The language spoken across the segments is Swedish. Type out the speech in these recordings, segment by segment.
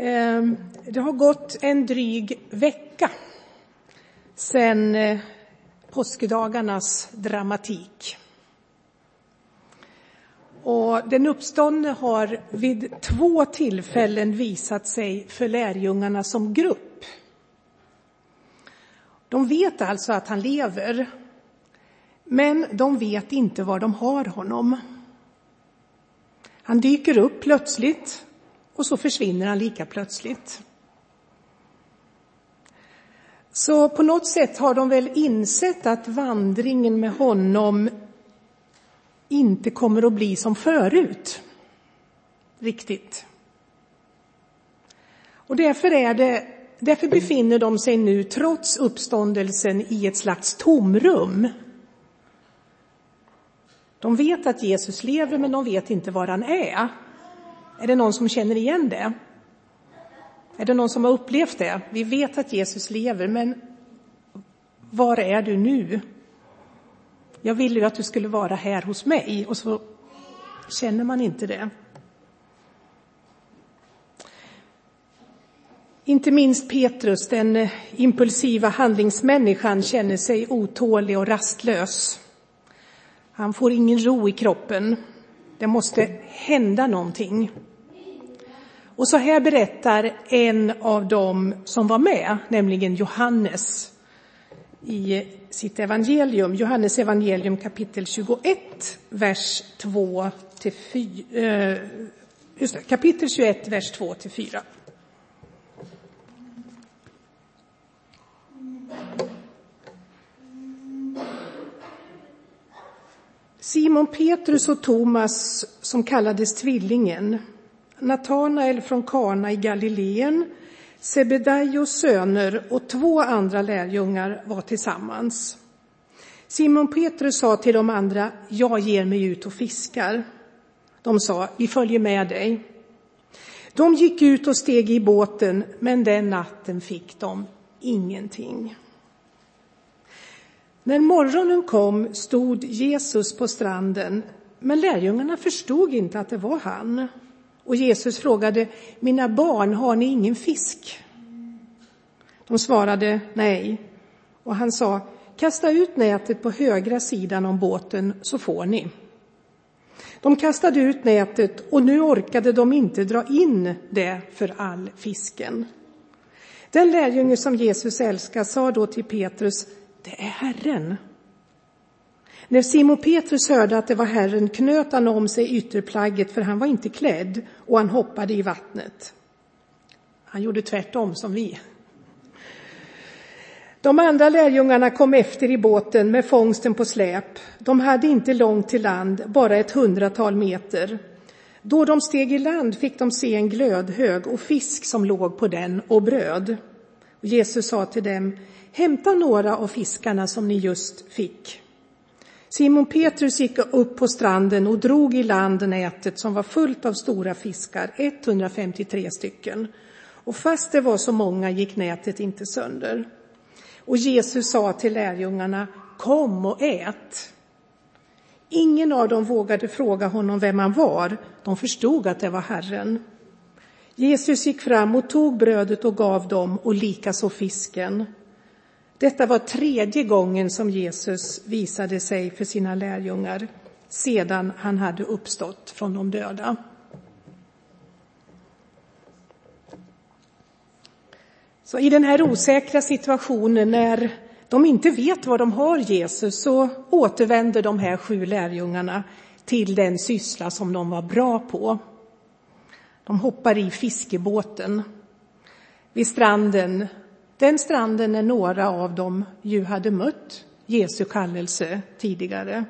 Ehm, det har gått en dryg vecka sedan eh, påskdagarnas dramatik. Och den uppståndne har vid två tillfällen visat sig för lärjungarna som grupp. De vet alltså att han lever, men de vet inte var de har honom. Han dyker upp plötsligt och så försvinner han lika plötsligt. Så på något sätt har de väl insett att vandringen med honom inte kommer att bli som förut. Riktigt. Och därför, är det, därför befinner de sig nu, trots uppståndelsen, i ett slags tomrum. De vet att Jesus lever, men de vet inte var han är. Är det någon som känner igen det? Är det någon som har upplevt det? Vi vet att Jesus lever, men var är du nu? Jag ville ju att du skulle vara här hos mig och så känner man inte det. Inte minst Petrus, den impulsiva handlingsmänniskan, känner sig otålig och rastlös. Han får ingen ro i kroppen. Det måste hända någonting. Och så här berättar en av dem som var med, nämligen Johannes, i sitt evangelium, Johannes evangelium kapitel 21, vers 2 till 4. Eh, just det, kapitel 21, vers 2 till 4. Simon Petrus och Thomas, som kallades Tvillingen, Natanael från Kana i Galileen, Sebedaios söner och två andra lärjungar var tillsammans. Simon Petrus sa till de andra, jag ger mig ut och fiskar. De sa, vi följer med dig. De gick ut och steg i båten, men den natten fick de ingenting. När morgonen kom stod Jesus på stranden, men lärjungarna förstod inte att det var han. Och Jesus frågade, mina barn, har ni ingen fisk? De svarade nej. Och han sa, kasta ut nätet på högra sidan om båten så får ni. De kastade ut nätet och nu orkade de inte dra in det för all fisken. Den lärjunge som Jesus älskar sa då till Petrus, det är Herren. När Simon Petrus hörde att det var Herren knöt han om sig ytterplagget, för han var inte klädd, och han hoppade i vattnet. Han gjorde tvärtom som vi. De andra lärjungarna kom efter i båten med fångsten på släp. De hade inte långt till land, bara ett hundratal meter. Då de steg i land fick de se en glödhög och fisk som låg på den och bröd. Jesus sa till dem, hämta några av fiskarna som ni just fick. Simon Petrus gick upp på stranden och drog i land nätet som var fullt av stora fiskar, 153 stycken. Och fast det var så många gick nätet inte sönder. Och Jesus sa till lärjungarna, kom och ät. Ingen av dem vågade fråga honom vem han var. De förstod att det var Herren. Jesus gick fram och tog brödet och gav dem och likaså fisken. Detta var tredje gången som Jesus visade sig för sina lärjungar sedan han hade uppstått från de döda. Så i den här osäkra situationen när de inte vet var de har Jesus så återvänder de här sju lärjungarna till den syssla som de var bra på. De hoppar i fiskebåten vid stranden den stranden är några av dem ju hade mött Jesu kallelse tidigare.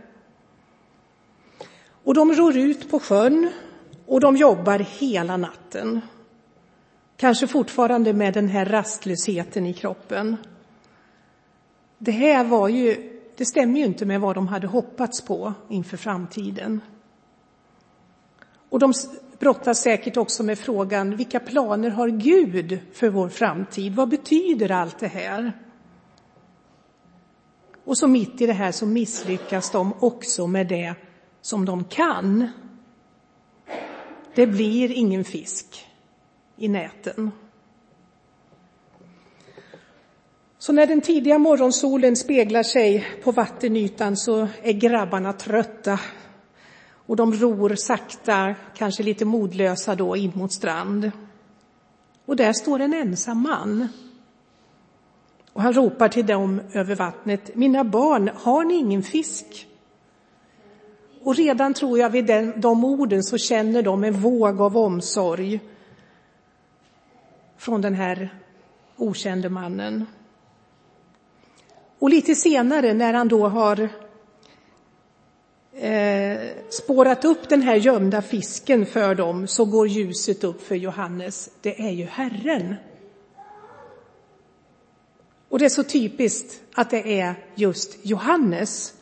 Och de ror ut på sjön och de jobbar hela natten. Kanske fortfarande med den här rastlösheten i kroppen. Det här var ju, det stämmer ju inte med vad de hade hoppats på inför framtiden. Och de brottas säkert också med frågan, vilka planer har Gud för vår framtid? Vad betyder allt det här? Och så mitt i det här så misslyckas de också med det som de kan. Det blir ingen fisk. i näten. Så när den tidiga morgonsolen speglar sig på vattenytan så är grabbarna trötta och de ror sakta, kanske lite modlösa då, in mot strand. Och där står en ensam man. Och han ropar till dem över vattnet, mina barn, har ni ingen fisk? Och redan tror jag vid den, de orden så känner de en våg av omsorg från den här okände mannen. Och lite senare när han då har eh, spårat upp den här gömda fisken för dem så går ljuset upp för Johannes. Det är ju Herren. Och det är så typiskt att det är just Johannes.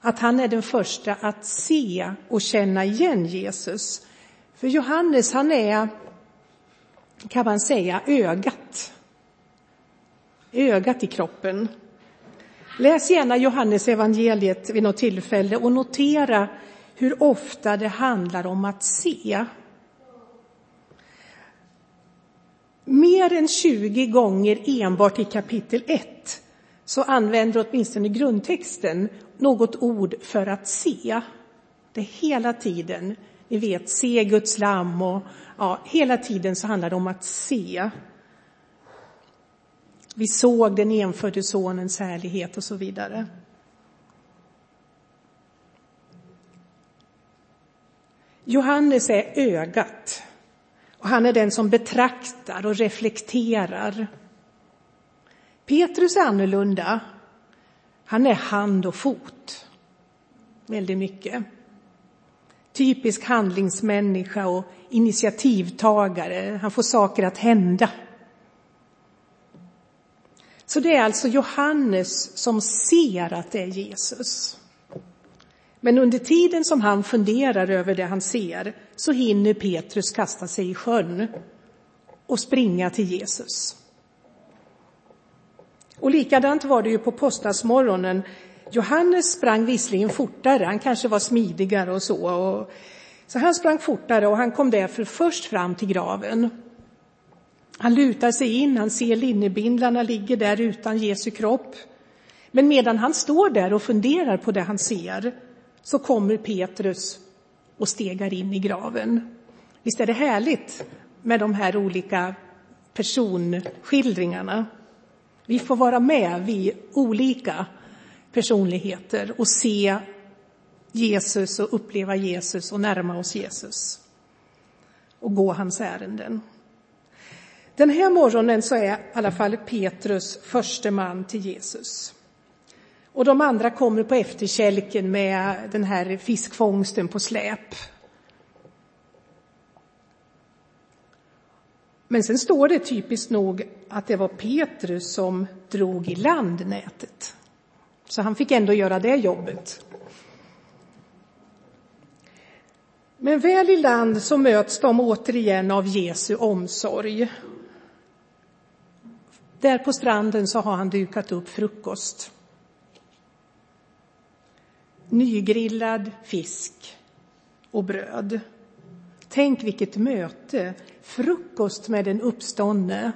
Att han är den första att se och känna igen Jesus. För Johannes, han är, kan man säga, ögat. Ögat i kroppen. Läs gärna Johannes evangeliet vid något tillfälle och notera hur ofta det handlar om att se. Mer än 20 gånger enbart i kapitel 1 så använder åtminstone grundtexten något ord för att se. Det är hela tiden, ni vet, se Guds lam och ja, hela tiden så handlar det om att se. Vi såg den enfödde sonens härlighet och så vidare. Johannes är ögat och han är den som betraktar och reflekterar. Petrus är annorlunda. Han är hand och fot. Väldigt mycket. Typisk handlingsmänniska och initiativtagare. Han får saker att hända. Så det är alltså Johannes som ser att det är Jesus. Men under tiden som han funderar över det han ser så hinner Petrus kasta sig i sjön och springa till Jesus. Och likadant var det ju på påskdagsmorgonen. Johannes sprang visserligen fortare, han kanske var smidigare och så. Och, så han sprang fortare och han kom därför först fram till graven. Han lutar sig in, han ser linnebindlarna ligger där utan Jesu kropp. Men medan han står där och funderar på det han ser så kommer Petrus och stegar in i graven. Visst är det härligt med de här olika personskildringarna? Vi får vara med, vi olika personligheter och se Jesus och uppleva Jesus och närma oss Jesus och gå hans ärenden. Den här morgonen så är i alla fall Petrus förste man till Jesus. Och de andra kommer på efterkälken med den här fiskfångsten på släp. Men sen står det typiskt nog att det var Petrus som drog i land nätet. Så han fick ändå göra det jobbet. Men väl i land så möts de återigen av Jesu omsorg där på stranden så har han dukat upp frukost. Nygrillad fisk och bröd. Tänk vilket möte! Frukost med den uppståndne.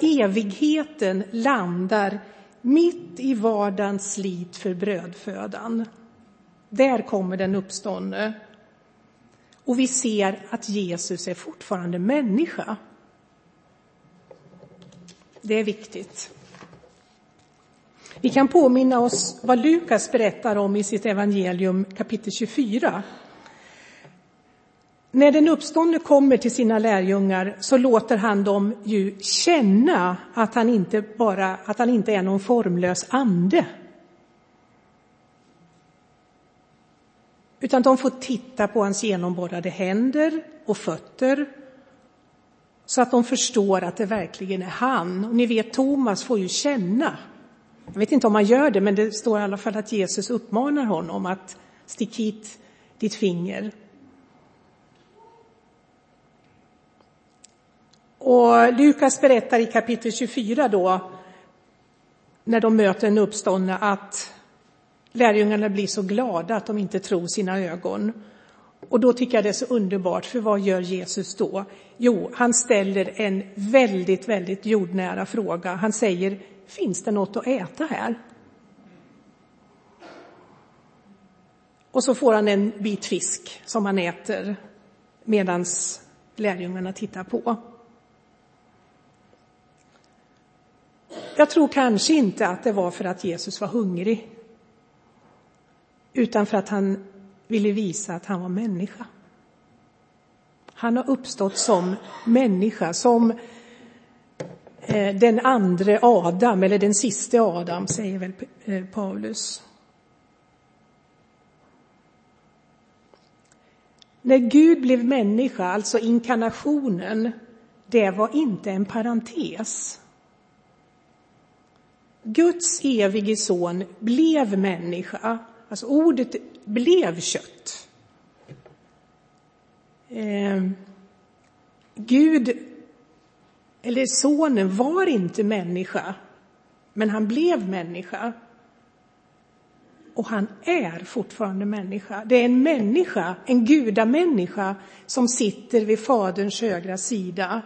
Evigheten landar mitt i vardagens slit för brödfödan. Där kommer den uppståndne. Och vi ser att Jesus är fortfarande människa. Det är viktigt. Vi kan påminna oss vad Lukas berättar om i sitt evangelium kapitel 24. När den uppståndne kommer till sina lärjungar så låter han dem ju känna att han inte bara att han inte är någon formlös ande. Utan de får titta på hans genomborrade händer och fötter så att de förstår att det verkligen är han. Och ni vet, Thomas får ju känna. Jag vet inte om han gör det, men det står i alla fall att Jesus uppmanar honom att stick hit ditt finger. Och Lukas berättar i kapitel 24 då, när de möter en uppståndne, att lärjungarna blir så glada att de inte tror sina ögon. Och då tycker jag det är så underbart, för vad gör Jesus då? Jo, han ställer en väldigt, väldigt jordnära fråga. Han säger, finns det något att äta här? Och så får han en bit fisk som han äter medan lärjungarna tittar på. Jag tror kanske inte att det var för att Jesus var hungrig, utan för att han ville visa att han var människa. Han har uppstått som människa, som eh, den andre Adam, eller den siste Adam, säger väl eh, Paulus. När Gud blev människa, alltså inkarnationen, det var inte en parentes. Guds evige son blev människa, alltså ordet blev kött. Eh, Gud, eller sonen, var inte människa, men han blev människa. Och han är fortfarande människa. Det är en människa, en gudamänniska, som sitter vid Faderns högra sida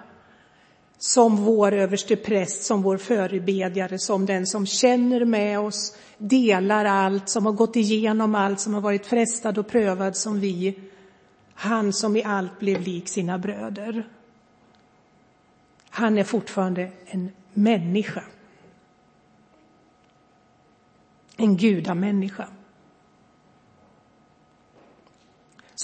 som vår överste präst, som vår förebedjare, som den som känner med oss, delar allt, som har gått igenom allt, som har varit frestad och prövad som vi. Han som i allt blev lik sina bröder. Han är fortfarande en människa. En gudamänniska.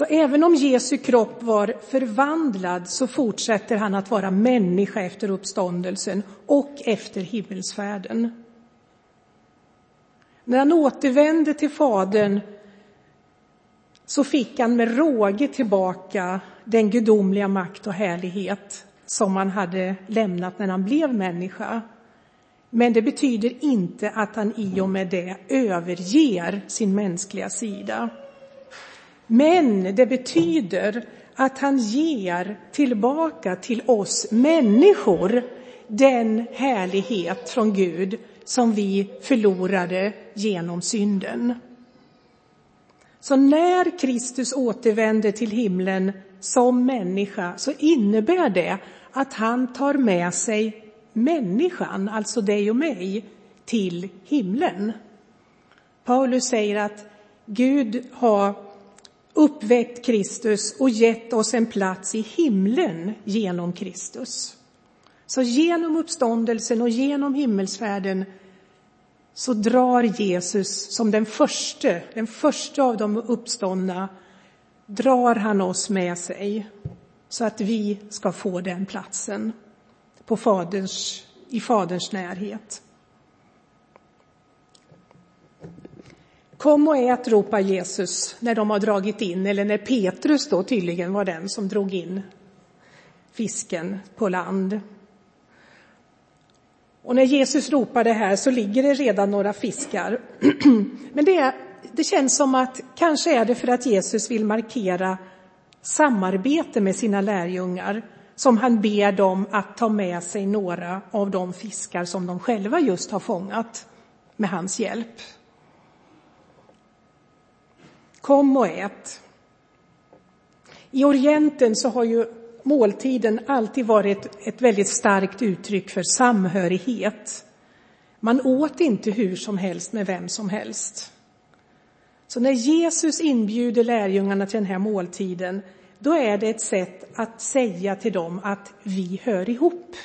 Så även om Jesu kropp var förvandlad så fortsätter han att vara människa efter uppståndelsen och efter himmelsfärden. När han återvände till Fadern så fick han med råge tillbaka den gudomliga makt och härlighet som han hade lämnat när han blev människa. Men det betyder inte att han i och med det överger sin mänskliga sida. Men det betyder att han ger tillbaka till oss människor den härlighet från Gud som vi förlorade genom synden. Så när Kristus återvänder till himlen som människa så innebär det att han tar med sig människan, alltså dig och mig, till himlen. Paulus säger att Gud har uppväckt Kristus och gett oss en plats i himlen genom Kristus. Så genom uppståndelsen och genom himmelsfärden så drar Jesus som den första, den första av de uppståndna, drar han oss med sig så att vi ska få den platsen på faderns, i Faderns närhet. Kom och ät, ropar Jesus när de har dragit in, eller när Petrus då tydligen var den som drog in fisken på land. Och när Jesus ropar det här så ligger det redan några fiskar. Men det, är, det känns som att kanske är det för att Jesus vill markera samarbete med sina lärjungar som han ber dem att ta med sig några av de fiskar som de själva just har fångat med hans hjälp. Kom och ät. I Orienten så har ju måltiden alltid varit ett väldigt starkt uttryck för samhörighet. Man åt inte hur som helst med vem som helst. Så när Jesus inbjuder lärjungarna till den här måltiden, då är det ett sätt att säga till dem att vi hör ihop.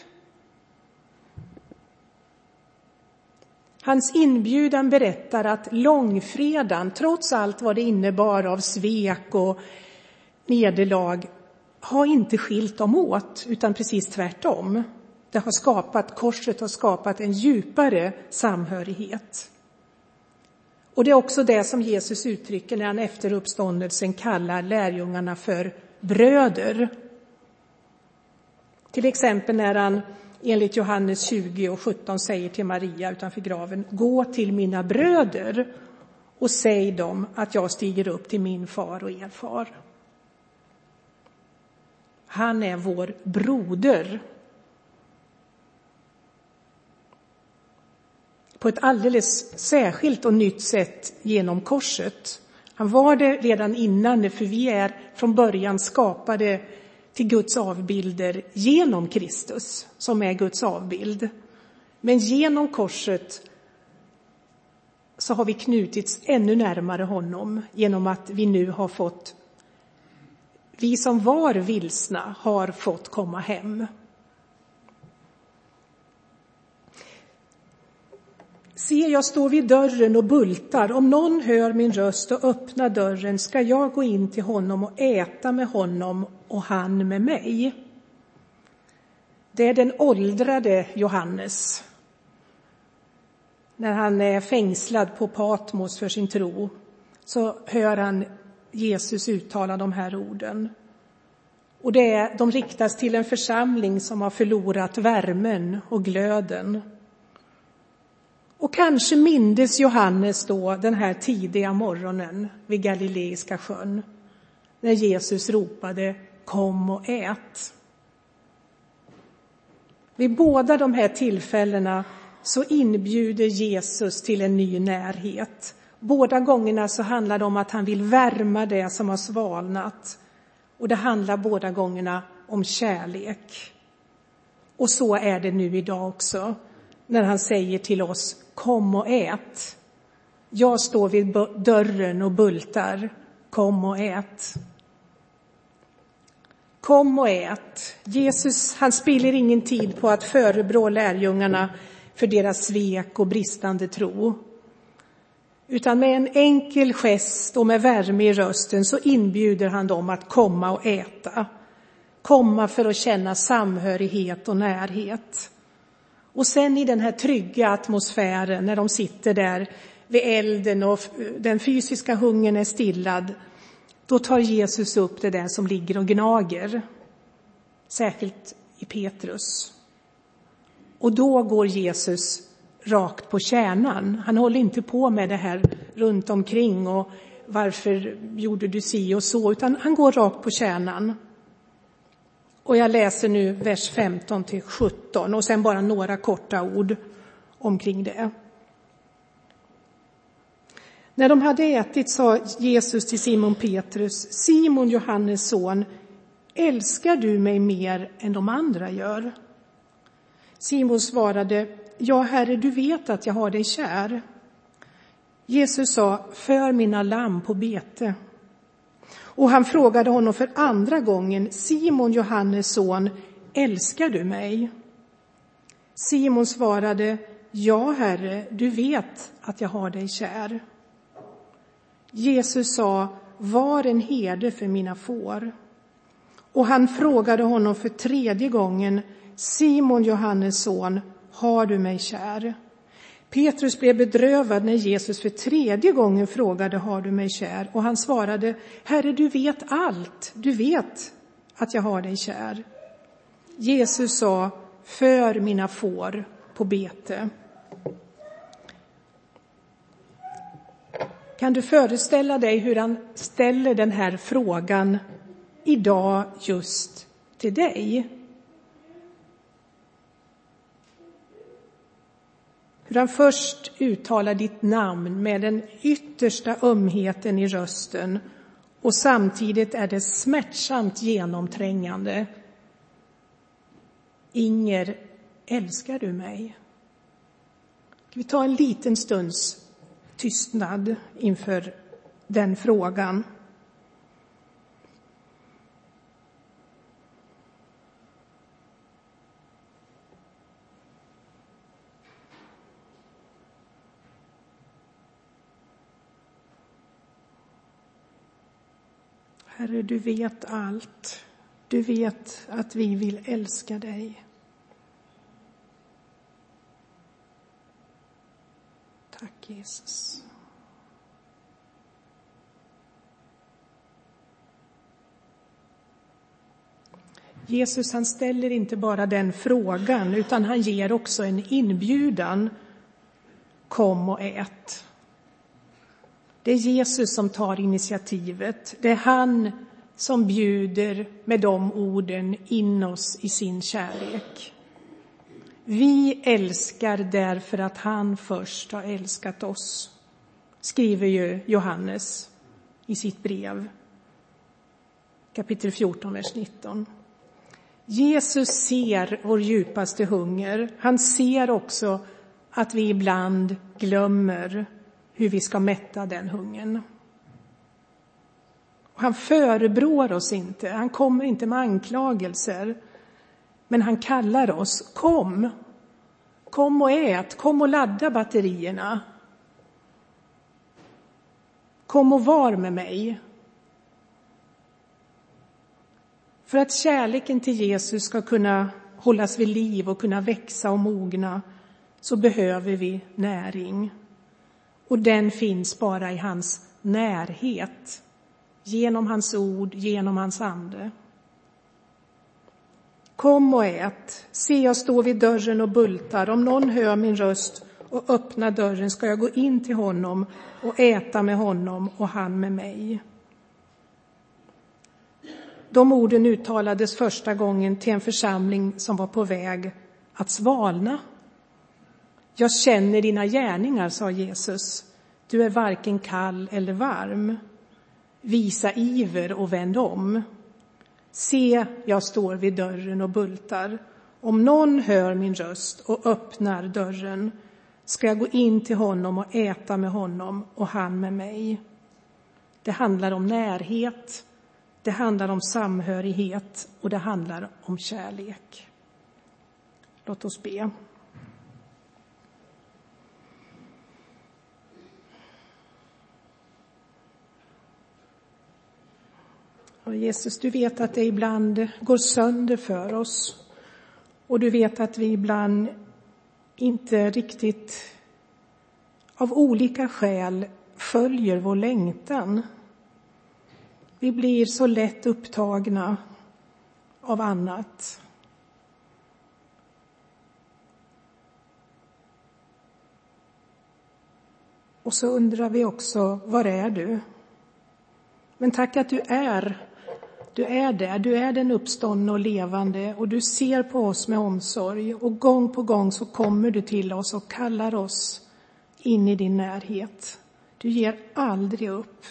Hans inbjudan berättar att långfredagen, trots allt vad det innebar av svek och nederlag, har inte skilt dem åt, utan precis tvärtom. Det har skapat, korset har skapat en djupare samhörighet. Och det är också det som Jesus uttrycker när han efter uppståndelsen kallar lärjungarna för bröder. Till exempel när han enligt Johannes 20 och 17 säger till Maria utanför graven, gå till mina bröder och säg dem att jag stiger upp till min far och er far. Han är vår broder. På ett alldeles särskilt och nytt sätt genom korset. Han var det redan innan för vi är från början skapade till Guds avbilder genom Kristus, som är Guds avbild. Men genom korset så har vi knutits ännu närmare honom genom att vi nu har fått, vi som var vilsna har fått komma hem. Se, jag står vid dörren och bultar. Om någon hör min röst och öppnar dörren ska jag gå in till honom och äta med honom och han med mig. Det är den åldrade Johannes. När han är fängslad på Patmos för sin tro så hör han Jesus uttala de här orden. Och det är, de riktas till en församling som har förlorat värmen och glöden och kanske mindes Johannes då den här tidiga morgonen vid Galileiska sjön när Jesus ropade Kom och ät. Vid båda de här tillfällena så inbjuder Jesus till en ny närhet. Båda gångerna så handlar det om att han vill värma det som har svalnat. Och det handlar båda gångerna om kärlek. Och så är det nu idag också, när han säger till oss Kom och ät. Jag står vid dörren och bultar. Kom och ät. Kom och ät. Jesus han spiller ingen tid på att förebrå lärjungarna för deras svek och bristande tro. Utan med en enkel gest och med värme i rösten så inbjuder han dem att komma och äta. Komma för att känna samhörighet och närhet. Och sen i den här trygga atmosfären när de sitter där vid elden och den fysiska hungern är stillad, då tar Jesus upp det där som ligger och gnager. Särskilt i Petrus. Och då går Jesus rakt på kärnan. Han håller inte på med det här runt omkring och varför gjorde du si och så, utan han går rakt på kärnan. Och jag läser nu vers 15 till 17 och sen bara några korta ord omkring det. När de hade ätit sa Jesus till Simon Petrus, Simon Johannes son, älskar du mig mer än de andra gör? Simon svarade, ja, Herre, du vet att jag har dig kär. Jesus sa, för mina lamm på bete. Och han frågade honom för andra gången, Simon, Johannes son, älskar du mig? Simon svarade, ja, Herre, du vet att jag har dig kär. Jesus sa, var en herde för mina får. Och han frågade honom för tredje gången, Simon, Johannes son, har du mig kär? Petrus blev bedrövad när Jesus för tredje gången frågade Har du mig kär? Och han svarade Herre, du vet allt. Du vet att jag har dig kär. Jesus sa För mina får på bete. Kan du föreställa dig hur han ställer den här frågan idag just till dig? Hur han först uttalar ditt namn med den yttersta ömheten i rösten och samtidigt är det smärtsamt genomträngande. Inger, älskar du mig? Ska vi ta en liten stunds tystnad inför den frågan? Herre, du vet allt. Du vet att vi vill älska dig. Tack Jesus. Jesus han ställer inte bara den frågan utan han ger också en inbjudan. Kom och ät. Det är Jesus som tar initiativet. Det är han som bjuder med de orden in oss i sin kärlek. Vi älskar därför att han först har älskat oss, skriver ju Johannes. i sitt brev, kapitel 14, vers 19. Jesus ser vår djupaste hunger. Han ser också att vi ibland glömmer hur vi ska mätta den hungern. Han förebrår oss inte, han kommer inte med anklagelser. Men han kallar oss, kom, kom och ät, kom och ladda batterierna. Kom och var med mig. För att kärleken till Jesus ska kunna hållas vid liv och kunna växa och mogna så behöver vi näring. Och den finns bara i hans närhet, genom hans ord, genom hans ande. Kom och ät. Se, jag står vid dörren och bultar. Om någon hör min röst och öppnar dörren ska jag gå in till honom och äta med honom och han med mig. De orden uttalades första gången till en församling som var på väg att svalna. Jag känner dina gärningar, sa Jesus. Du är varken kall eller varm. Visa iver och vänd om. Se, jag står vid dörren och bultar. Om någon hör min röst och öppnar dörren ska jag gå in till honom och äta med honom och han med mig. Det handlar om närhet, det handlar om samhörighet och det handlar om kärlek. Låt oss be. Och Jesus, du vet att det ibland går sönder för oss. Och du vet att vi ibland inte riktigt av olika skäl följer vår längtan. Vi blir så lätt upptagna av annat. Och så undrar vi också, var är du? Men tack att du är du är där, du är den uppståndne och levande och du ser på oss med omsorg och gång på gång så kommer du till oss och kallar oss in i din närhet. Du ger aldrig upp.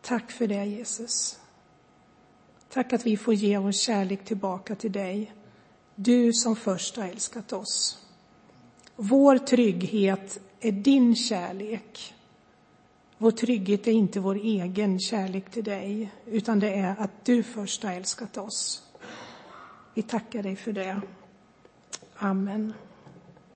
Tack för det Jesus. Tack att vi får ge vår kärlek tillbaka till dig. Du som först har älskat oss. Vår trygghet är din kärlek. Vår trygghet är inte vår egen kärlek till dig, utan det är att du först har älskat oss. Vi tackar dig för det. Amen.